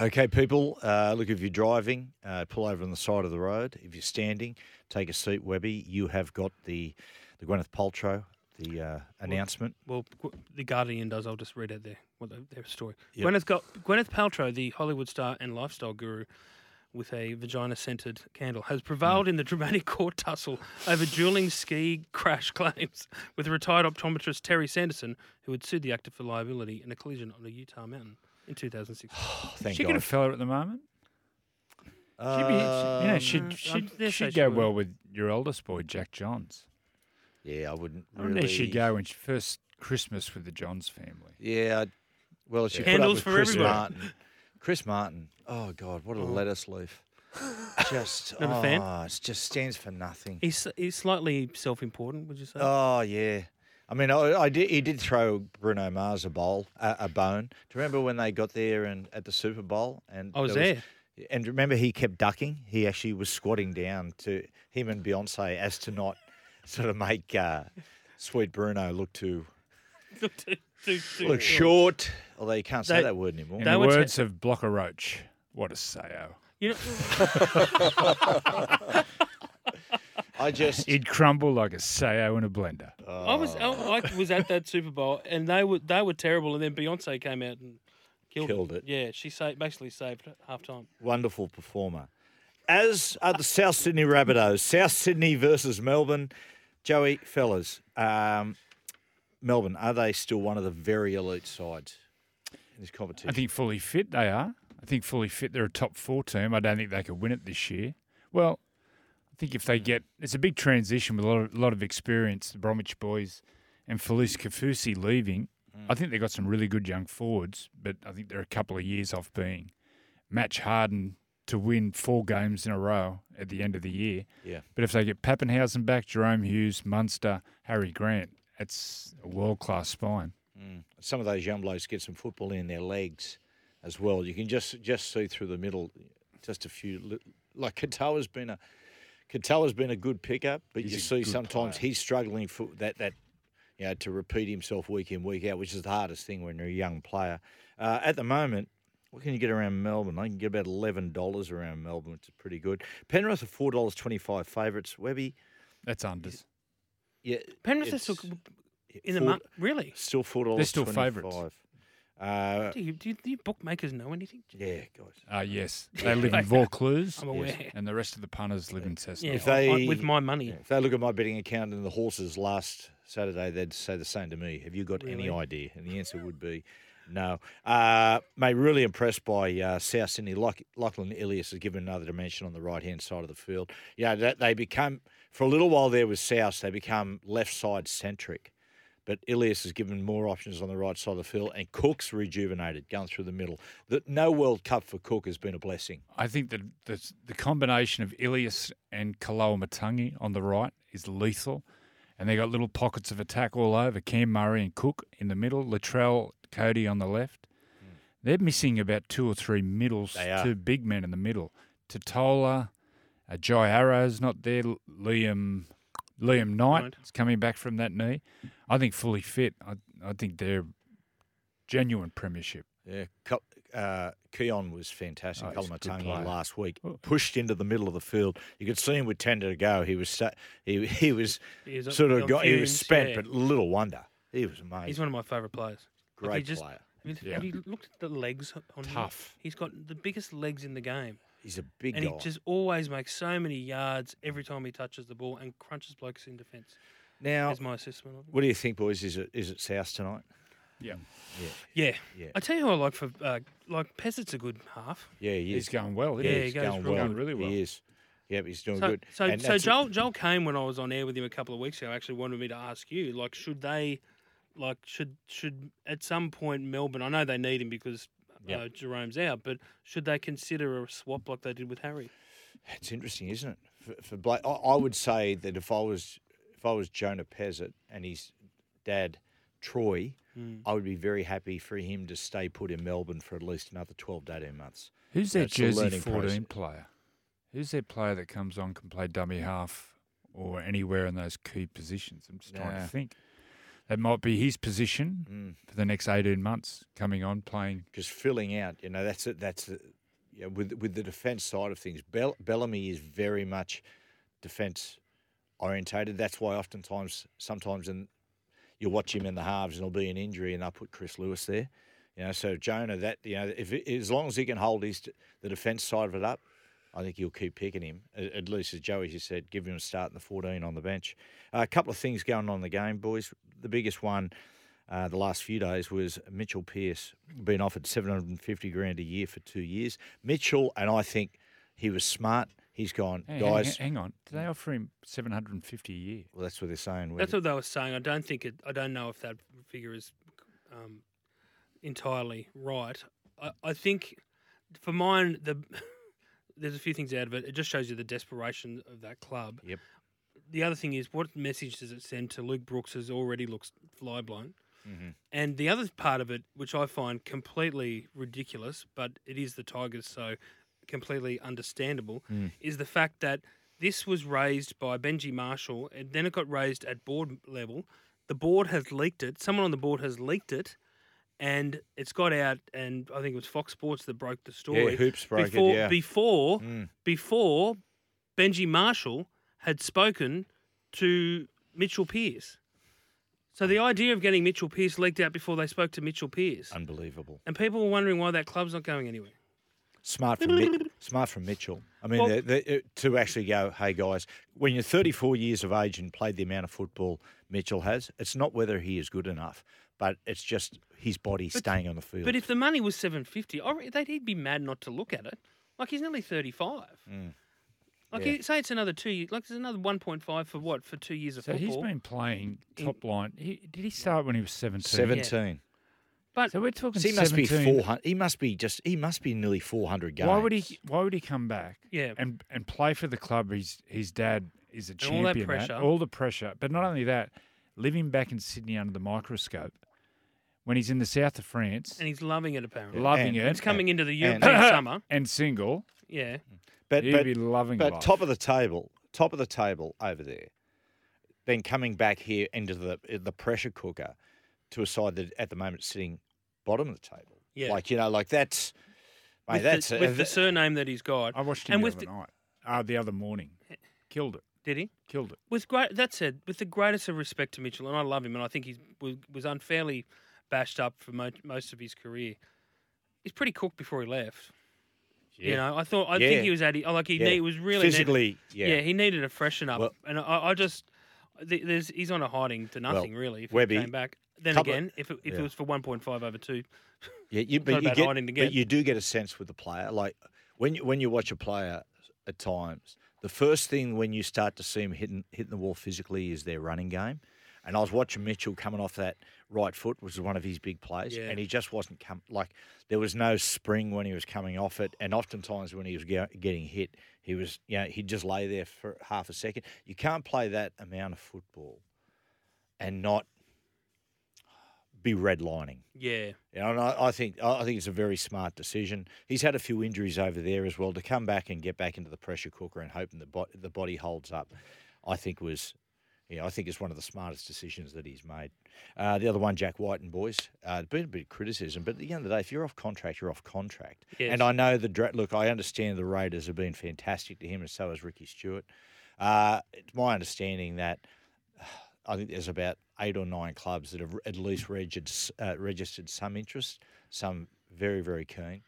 Okay, people, uh, look, if you're driving, uh, pull over on the side of the road. If you're standing, take a seat, Webby. You have got the, the Gwyneth Paltrow, the uh, announcement. Well, Gw- the Guardian does. I'll just read out their what the, their story. Yep. Gwyneth got Gwyneth Paltrow, the Hollywood star and lifestyle guru, with a vagina-scented candle, has prevailed in the dramatic court tussle over dueling ski crash claims with retired optometrist Terry Sanderson, who had sued the actor for liability in a collision on a Utah mountain in 2016. Thank she God. got a fella at the moment. She'd be, she, you know, Um, she'd, she'd, dare say she'd go well with your oldest boy, Jack Johns. yeah, I wouldn't I really. wonder she'd go when she first Christmas with the Johns family. Yeah, I'd- well, she put Candles up for with Chris everybody. Martin. Chris Martin. Oh God, what a Oh. lettuce leaf. Just Not a fan? oh, it just stands for nothing. He's he's slightly self-important, would you say? Oh yeah. I mean, I, I did. He did throw Bruno Mars a bowl, a, a bone. Do you remember when they got there and at the Super Bowl? And I was there there. and remember, he kept ducking. He actually was squatting down to him and Beyonce as to not sort of make uh, sweet Bruno look too Too- too- too look short. short. Although you can't say They- that word anymore. In They the were te- words of Blocker Roach, what a sayo. You know, I just He'd crumble like a sayo in a blender. I was I, I was at that Super Bowl and they were they were terrible, and then Beyonce came out and killed, Killed it. Yeah, she saved, basically saved it half time. wonderful performer. As are the South Sydney Rabbitohs. South Sydney versus Melbourne. Joey, fellas, um, Melbourne, are they still one of the very elite sides in this competition? I think fully fit they are. I think fully fit they're a top four team. I don't think they could win it this year. Well, I think if they get it's a big transition with a lot of, lot of experience, the Bromwich boys and Felise Kaufusi leaving. I think they've got some really good young forwards, but I think they're a couple of years off being match hardened to win four games in a row at the end of the year. Yeah. But if they get Papenhuyzen back, Jahrome Hughes, Munster, Harry Grant, that's a world class spine. Mm. Some of those young blokes get some football in their legs as well. You can just just see through the middle, just a few. li- Like Katoa's been a Katoa's been a good pickup, but He's you see sometimes player. he's struggling for that that you know to repeat himself week in week out, which is the hardest thing when you're a young player. Uh, at the moment, what can you get around Melbourne? I can get about eleven dollars around Melbourne, which is pretty good. Penrith are four dollars twenty five favourites. Webby, That's unders. yeah, Penrith are still in the four- month. Really? Still four dollars. still favourites. Uh, Do you, do, you, do bookmakers know anything? yeah, guys. Uh, yes, they live in Vaucluse, I'm aware. and the rest of the punters live in Cessna. Yeah, If I- I- they- with my money. Yeah, If they look at my betting account and the horses last Saturday, they'd say the same to me. Have you got any idea? And the answer would be no. Uh, mate, really impressed by uh, South Sydney. Loch- Lachlan Ilias has given another dimension on the right hand side of the field. Yeah, that they become for a little while there with South, they become left side centric. But Ilias has given more options on the right side of the field, and Cook's rejuvenated, going through the middle. The, no World Cup for Cook has been a blessing. I think that the, the combination of Ilias and Koloamatangi on the right is lethal. And they've got little pockets of attack all over. Cam Murray and Cook in the middle, Latrell, Cody on the left. They're missing about two or three middles, two big men in the middle. Tatola, uh, Jai Arrow's not there. Liam Liam Knight Right. is coming back from that knee. I think fully fit. I, I think they're genuine premiership. Yeah, uh, Keaon was fantastic. Oh, he's a good Koloamatangi player. last week Oh. pushed into the middle of the field. You could see him with ten to go. He was sta- he he was He sort of got, he was spent, yeah. but little wonder he was amazing. He's one of my favourite players. Like, Great just- player. Have you, Yeah. have you looked at the legs on him? Tough. He's got the biggest legs in the game. He's a big and guy. he just always makes so many yards every time he touches the ball and crunches blokes in defence. now, Is my assessment of him. what do you think, boys? Is it is it South tonight? Yeah. Yeah, Yeah. yeah, I tell you who I like for uh, like Pezet's a good half. yeah. He He's going well. Yeah, isn't he he's goes going well. good. really well. He is. Yep, he's doing So, good. so, And so that's- Joel Joel came when I was on air with him a couple of weeks ago, actually wanted me to ask you, like, should they, like, should should at some point Melbourne? I know they need him because Yep. uh, Jahrome's out, but should they consider a swap like they did with Harry? It's interesting, isn't it? For, for Blake, I, I would say that if I was if I was Jonah Pezet and his dad Troy, Mm. I would be very happy for him to stay put in Melbourne for at least another 12 to 18 months. Who's their That's a Jersey 14 process. player? Who's their player that comes on, can play dummy half or anywhere in those key positions? I'm just trying to think. That might be his position Mm. for the next 18 months coming on playing. because filling out, you know, that's it. That's. Yeah, with with the defence side of things, Bell, Bellamy is very much defence orientated. That's why oftentimes, sometimes, in you'll watch him in the halves and there'll be an injury, and they'll put Chris Lewis there. You know, so Jonah, that you know, if as long as he can hold his the defence side of it up, I think you'll keep picking him. At, at least as Joey just said, give him a start in the 14 on the bench. Uh, a couple of things going on in the game, boys. The biggest one uh, the last few days was Mitchell Pearce being offered 750 grand a year for two years. Mitchell, and I think he was smart. He's gone, Hey, guys. hang, hang on. Did they offer him 750 a year? Well, that's what they're saying. That's what they were saying. I don't think it. I don't know if that figure is um, entirely right. I, I think for mine, the there's a few things out of it. It just shows you the desperation of that club. Yep. The other thing is, what message does it send to Luke Brooks, who already looks fly blown? Mhm. And the other part of it, which I find completely ridiculous, but it is the Tigers, so completely understandable, Mm. is the fact that this was raised by Benji Marshall, and then it got raised at board level. The board has leaked it. Someone on the board has leaked it, and it's got out. And I think it was Fox Sports that broke the story. Yeah, Hoops broke before, it, yeah. Before, Mm. before Benji Marshall had spoken to Mitchell Pearce. So the idea of getting Mitchell Pearce leaked out before they spoke to Mitchell Pearce, Unbelievable. and people were wondering why that club's not going anywhere. Smart from Mi- smart from Mitchell. I mean, Well- they- they- to actually go, hey guys, when you're 34 years of age and played the amount of football Mitchell has, it's not whether he is good enough, but it's just his body staying on the field. But if the money was seven fifty, they'd he'd be mad not to look at it. Like he's nearly thirty five. Mm. Like. Yeah. you say, it's another two years. Like there's another one point five for what for two years of football. So he's football. been playing In- top line. He, did he start when he was 17? 17. but So we're talking So he must be 17. 400. He must be just. He must be nearly 400 games. Why would he? Why would he come back? Yeah. and and play for the club. His his dad is a all champion. that at, pressure. all the pressure, but not only that, living back in Sydney under the microscope, when he's in the south of France, and he's loving it apparently. loving And- it, It's coming into the and- European summer. and single, Yeah. But he'd but, be loving but life. top of the table, top of the table over there. Then coming back here into the the pressure cooker to a side that at the moment is sitting bottom of the table. Yeah. Like you know, like that's. Mate, With, that's the, a- with the surname that he's got. I watched him and the with other the- night, uh, the other morning, killed it, Did he? killed it. With great, that said, with the greatest of respect to Mitchell, and I love him, and I think he was, was unfairly bashed up for mo- most of his career. He's pretty cooked before he left. You know, I thought I Yeah. think he was at. Like he Yeah. need, was really needed- physically, yeah. yeah. he needed a freshen up, Well- and I, I just there's he's on a hiding to nothing really. If Webby, he came back, then couple again, if it, if yeah. it was for one point five over two, Yeah, you, but you get, but you do get a sense with the player. Like when you, when you watch a player at times, the first thing when you start to see him hitting hitting the wall physically is their running game. And I was watching Mitchell coming off that right foot, which was one of his big plays, Yeah. and he just wasn't come like there was no spring when he was coming off it, and oftentimes when he was ge- getting hit, he was you know he'd just lay there for half a second. You can't play that amount of football and not be redlining. yeah, You know, and I, I think I I think it's a very smart decision. He's had a few injuries over there as well. To come back and get back into the pressure cooker and hoping the bo- the body holds up, I think was, yeah, I think it's one of the smartest decisions that he's made. Uh, the other one, Jack Wighton and boys, uh, been a bit of criticism, but at the end of the day, if you're off contract, you're off contract. Yes. And I know the dra- look. I understand the Raiders have been fantastic to him, and so has Ricky Stuart. Uh, it's my understanding that I think there's about eight or nine clubs that have at least registered, uh, registered some interest, some very, very keen.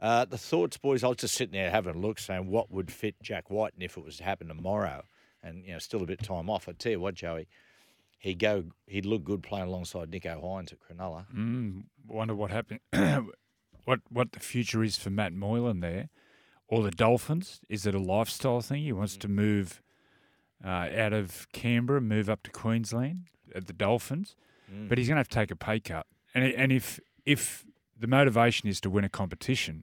Uh, the thoughts, boys, I was just sitting there having a look, saying what would fit Jack Wighton and if it was to happen tomorrow, and you know, still a bit of time off. I tell you what, Joey, he'd go, he'd look good playing alongside Nicho Hynes at Cronulla. Mm, wonder what happened. what what the future is for Matt Moylan there, or the Dolphins? Is it a lifestyle thing? He wants to move uh, out of Canberra, move up to Queensland at the Dolphins, Mm. but he's going to have to take a pay cut. And and if if the motivation is to win a competition,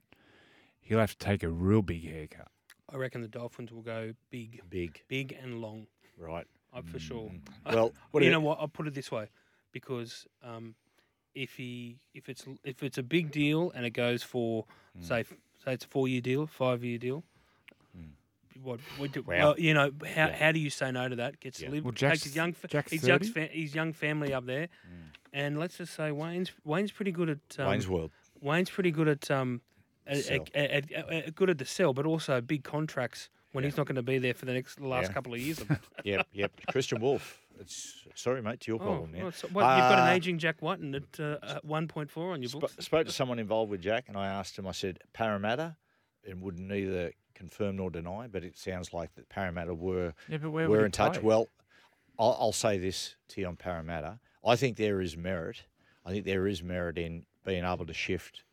he'll have to take a real big haircut. I reckon the Dolphins will go big, Big, big and long, right? uh, for sure. Well, what you you- know what? I'll put it this way, because um, if he if it's if it's a big deal and it goes for Hmm. say say it's a four year deal, five year deal, what? what do, Wow. well, you know, how, Yeah. how do you say no to that? Gets Yeah. live, Well, takes his young, Jack's his, young fa- his young family up there, and let's just say Wayne's Wayne's pretty good at um, Wayne's World. Wayne's pretty good at um, at, Sell. at, at, at- at- good at the sell, but also big contracts when he's not going to be there for the next last Yeah. couple of years. Yep, yep. Kristian Woolf. It's sorry, mate. It's your oh, problem now. well, so what, you've got an Uh, aging Jack Wighton at uh, at one point four on your Sp- books. spoke to someone involved with Jack, and I asked him. I said Parramatta, and would neither confirm nor deny, but it sounds like that Parramatta were Yeah, were in touch. play? Well, I'll, I'll say this to you on Parramatta. I think there is merit. I think there is merit in being able to shift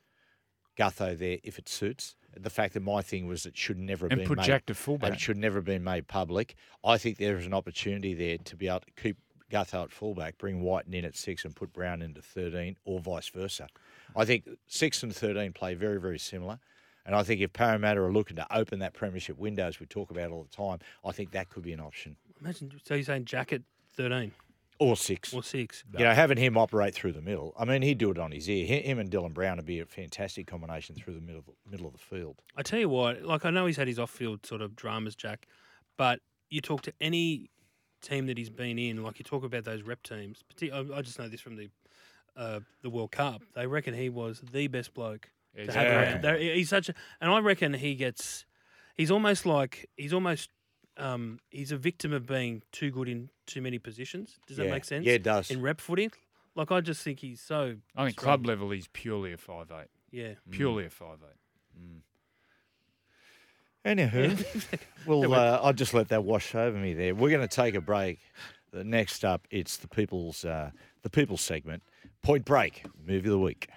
Gutho there if it suits. The fact that my thing was it should never have and been put made, Jack to and fullback. it should never have been made public. I think there is an opportunity there to be able to keep Gutho at fullback, bring Wighton in at six, and put Brown into thirteen, or vice versa. I think six and thirteen play very, very similar. And I think if Parramatta are looking to open that premiership window, as we talk about all the time, I think that could be an option. Imagine, so you're saying Jack at thirteen Or six. or six? You know, having him operate through the middle. I mean, he'd do it on his ear. Him and Dylan Brown would be a fantastic combination through the middle of the, middle of the field. I tell you what, like I know he's had his off-field sort of dramas, Jack, but you talk to any team that he's been in, like you talk about those rep teams. I I just know this from the uh, the World Cup. They reckon he was the best bloke Yeah, to he's have around. They're- He's such a, and I reckon he gets. He's almost like he's almost. Um, he's a victim of being too good in too many positions. Does that Yeah. make sense? Yeah, it does. In rep footy, like I just think he's so. I think strong. club level, he's purely a five eight. Yeah. Purely a five eight. Anywho, well, uh, I'll just let that wash over me there. We're going to take a break. The next up, it's the people's uh, the people's segment. Point Break, movie of the week.